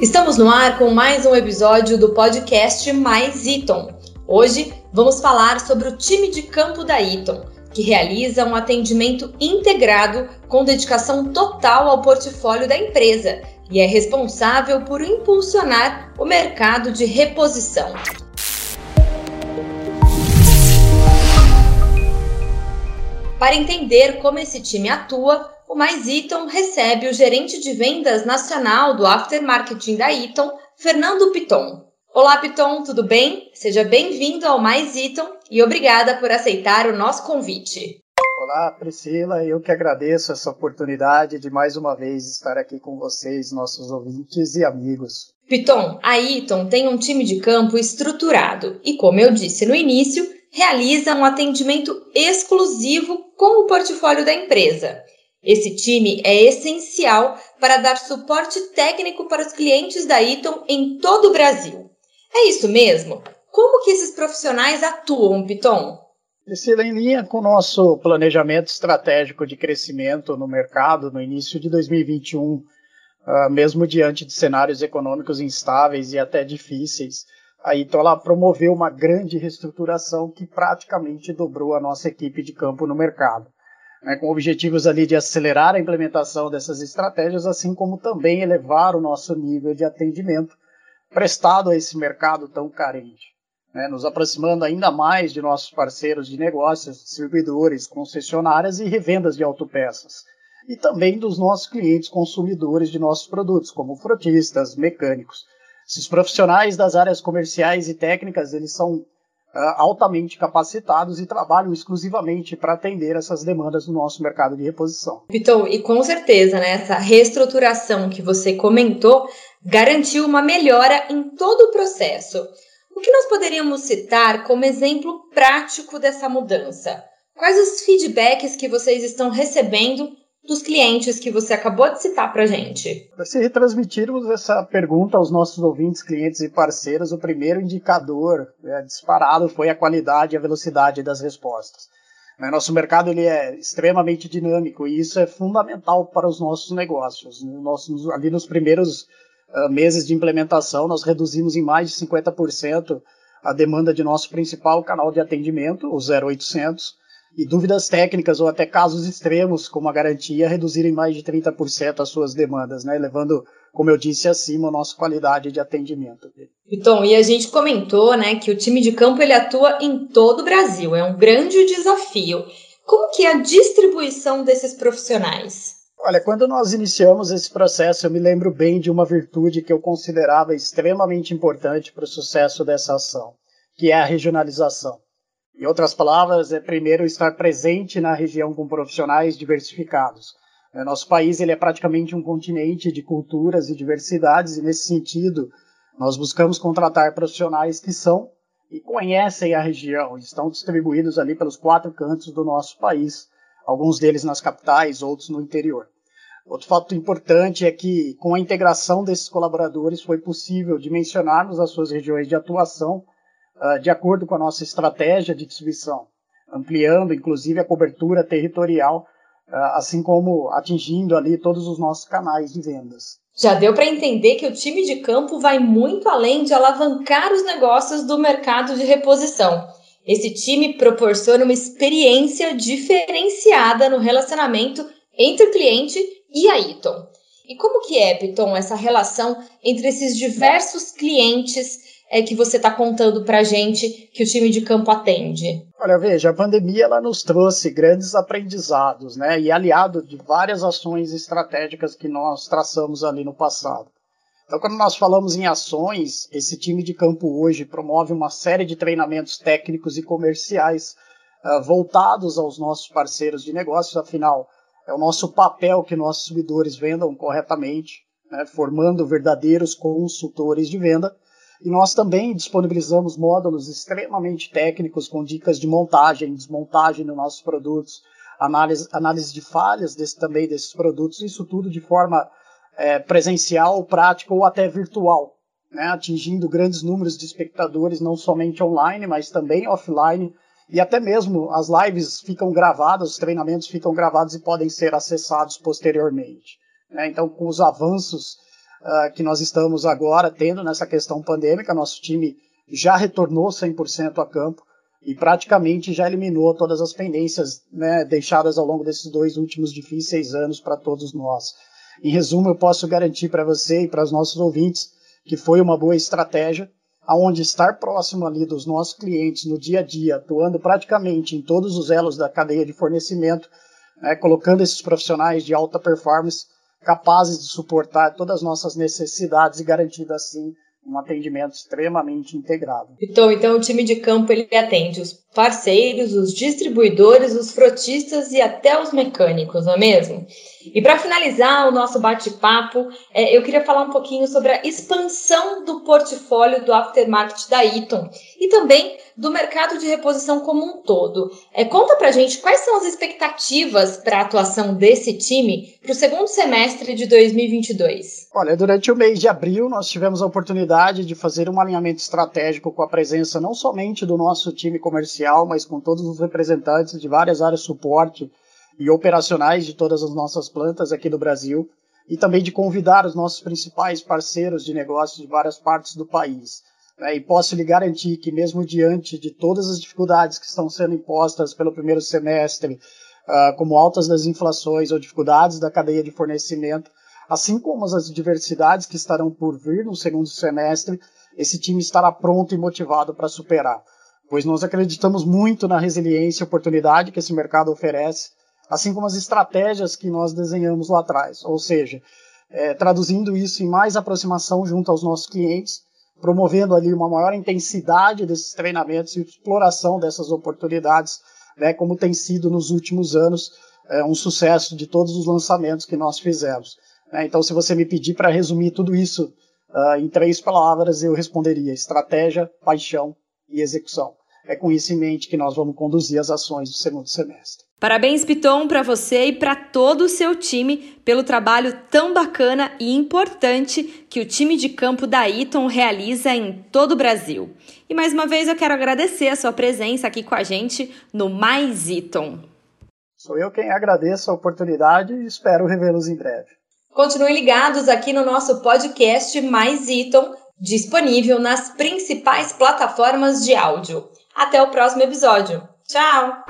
Estamos no ar com mais um episódio do podcast Mais Iton. Hoje vamos falar sobre o time de campo da Iton, que realiza um atendimento integrado com dedicação total ao portfólio da empresa e é responsável por impulsionar o mercado de reposição. Para entender como esse time atua, o Mais Eaton recebe o gerente de vendas nacional do aftermarketing da Eaton, Fernando Piton. Olá, Piton, tudo bem? Seja bem-vindo ao Mais Eaton e obrigada por aceitar o nosso convite. Olá, Priscila, eu que agradeço essa oportunidade de mais uma vez estar aqui com vocês, nossos ouvintes e amigos. Piton, a Eaton tem um time de campo estruturado e, como eu disse no início, realiza um atendimento exclusivo com o portfólio da empresa. Esse time é essencial para dar suporte técnico para os clientes da Eaton em todo o Brasil. É isso mesmo? Como que esses profissionais atuam, Piton? Priscila, em linha com o nosso planejamento estratégico de crescimento no mercado no início de 2021, uh, ah, mesmo diante de cenários econômicos instáveis e até difíceis, a Eaton ela promoveu uma grande reestruturação que praticamente dobrou a nossa equipe de campo no mercado né, com objetivos ali de acelerar a implementação dessas estratégias, assim como também elevar o nosso nível de atendimento prestado a esse mercado tão carente, né, nos aproximando ainda mais de nossos parceiros de negócios, distribuidores, concessionárias e revendas de autopeças, e também dos nossos clientes consumidores de nossos produtos, como frotistas, mecânicos. Esses profissionais das áreas comerciais e técnicas, eles são uh, altamente capacitados e trabalham exclusivamente para atender essas demandas do nosso mercado de reposição. Vitor, e com certeza, né, essa reestruturação que você comentou garantiu uma melhora em todo o processo. O que nós poderíamos citar como exemplo prático dessa mudança? Quais os feedbacks que vocês estão recebendo dos clientes que você acabou de citar para gente? Se retransmitirmos essa pergunta aos nossos ouvintes, clientes e parceiros, o primeiro indicador é, disparado foi a qualidade e a velocidade das respostas. Né, nosso mercado ele é extremamente dinâmico e isso é fundamental para os nossos negócios. Nossos, ali nos primeiros uh, meses de implementação, nós reduzimos em mais de 50% a demanda de nosso principal canal de atendimento, o 0800, e dúvidas técnicas ou até casos extremos, como a garantia, reduzirem mais de 30% as suas demandas, né? levando, como eu disse acima, a nossa qualidade de atendimento. Então, e a gente comentou né, que o time de campo ele atua em todo o Brasil, é um grande desafio. Como que é a distribuição desses profissionais? Olha, quando nós iniciamos esse processo, eu me lembro bem de uma virtude que eu considerava extremamente importante para o sucesso dessa ação, que é a regionalização. Em outras palavras, é primeiro estar presente na região com profissionais diversificados. É, nosso país ele é praticamente um continente de culturas e diversidades, e nesse sentido, nós buscamos contratar profissionais que são e conhecem a região, estão distribuídos ali pelos quatro cantos do nosso país, alguns deles nas capitais, outros no interior. Outro fato importante é que, com a integração desses colaboradores, foi possível dimensionarmos as suas regiões de atuação uh, de acordo com a nossa estratégia de distribuição, ampliando inclusive a cobertura territorial, uh, assim como atingindo ali todos os nossos canais de vendas. Já deu para entender que o time de campo vai muito além de alavancar os negócios do mercado de reposição. Esse time proporciona uma experiência diferenciada no relacionamento entre o cliente e a Eaton. E como que é, Piton, essa relação entre esses diversos clientes é que você está contando para a gente que o time de campo atende? Olha, veja, a pandemia ela nos trouxe grandes aprendizados, né? E aliado de várias ações estratégicas que nós traçamos ali no passado. Então, quando nós falamos em ações, esse time de campo hoje promove uma série de treinamentos técnicos e comerciais uh, voltados aos nossos parceiros de negócios, afinal, é o nosso papel que nossos subidores vendam corretamente, né, formando verdadeiros consultores de venda e nós também disponibilizamos módulos extremamente técnicos com dicas de montagem, desmontagem dos nossos produtos, análise, análise de falhas desse, também desses produtos, isso tudo de forma é, presencial, prática ou até virtual, né, atingindo grandes números de espectadores, não somente online, mas também offline, e até mesmo as lives ficam gravadas, os treinamentos ficam gravados e podem ser acessados posteriormente. Né? Então, com os avanços uh, que nós estamos agora tendo nessa questão pandêmica. Nosso time já retornou 100% a campo e praticamente já eliminou todas as pendências né, deixadas ao longo desses dois últimos difíceis anos para todos nós. Em resumo, eu posso garantir para você e para os nossos ouvintes que foi uma boa estratégia, aonde estar próximo ali dos nossos clientes no dia a dia, atuando praticamente em todos os elos da cadeia de fornecimento, né, colocando esses profissionais de alta performance capazes de suportar todas as nossas necessidades e garantindo assim um atendimento extremamente integrado. Então, então o time de campo ele atende os parceiros, os distribuidores, os frotistas e até os mecânicos, não é mesmo? E para finalizar o nosso bate-papo, é, eu queria falar um pouquinho sobre a expansão do portfólio do aftermarket da Eaton e também do mercado de reposição como um todo. É, conta para gente quais são as expectativas para a atuação desse time para o segundo semestre de 2022. Olha, durante o mês de abril nós tivemos a oportunidade de fazer um alinhamento estratégico com a presença não somente do nosso time comercial, mas com todos os representantes de várias áreas de suporte e operacionais de todas as nossas plantas aqui do Brasil e também de convidar os nossos principais parceiros de negócios de várias partes do país. Né? E posso lhe garantir que, mesmo diante de todas as dificuldades que estão sendo impostas pelo primeiro semestre, uh, como altas das inflações ou dificuldades da cadeia de fornecimento, assim como as diversidades que estarão por vir no segundo semestre, esse time estará pronto e motivado para superar, pois nós acreditamos muito na resiliência e oportunidade que esse mercado oferece assim como as estratégias que nós desenhamos lá atrás. Ou seja, é, traduzindo isso em mais aproximação junto aos nossos clientes, promovendo ali uma maior intensidade desses treinamentos e exploração dessas oportunidades, né, como tem sido nos últimos anos é, um sucesso de todos os lançamentos que nós fizemos. Né. Então, se você me pedir para resumir tudo isso uh, em três palavras, eu responderia: estratégia, paixão e execução. É com isso em mente que nós vamos conduzir as ações do segundo semestre. Parabéns, Piton, para você e para todo o seu time pelo trabalho tão bacana e importante que o time de campo da Eaton realiza em todo o Brasil. E mais uma vez eu quero agradecer a sua presença aqui com a gente no Mais Eaton. Sou eu quem agradeço a oportunidade e espero revê-los em breve. Continuem ligados aqui no nosso podcast Mais Eaton, disponível nas principais plataformas de áudio. Até o próximo episódio. Tchau!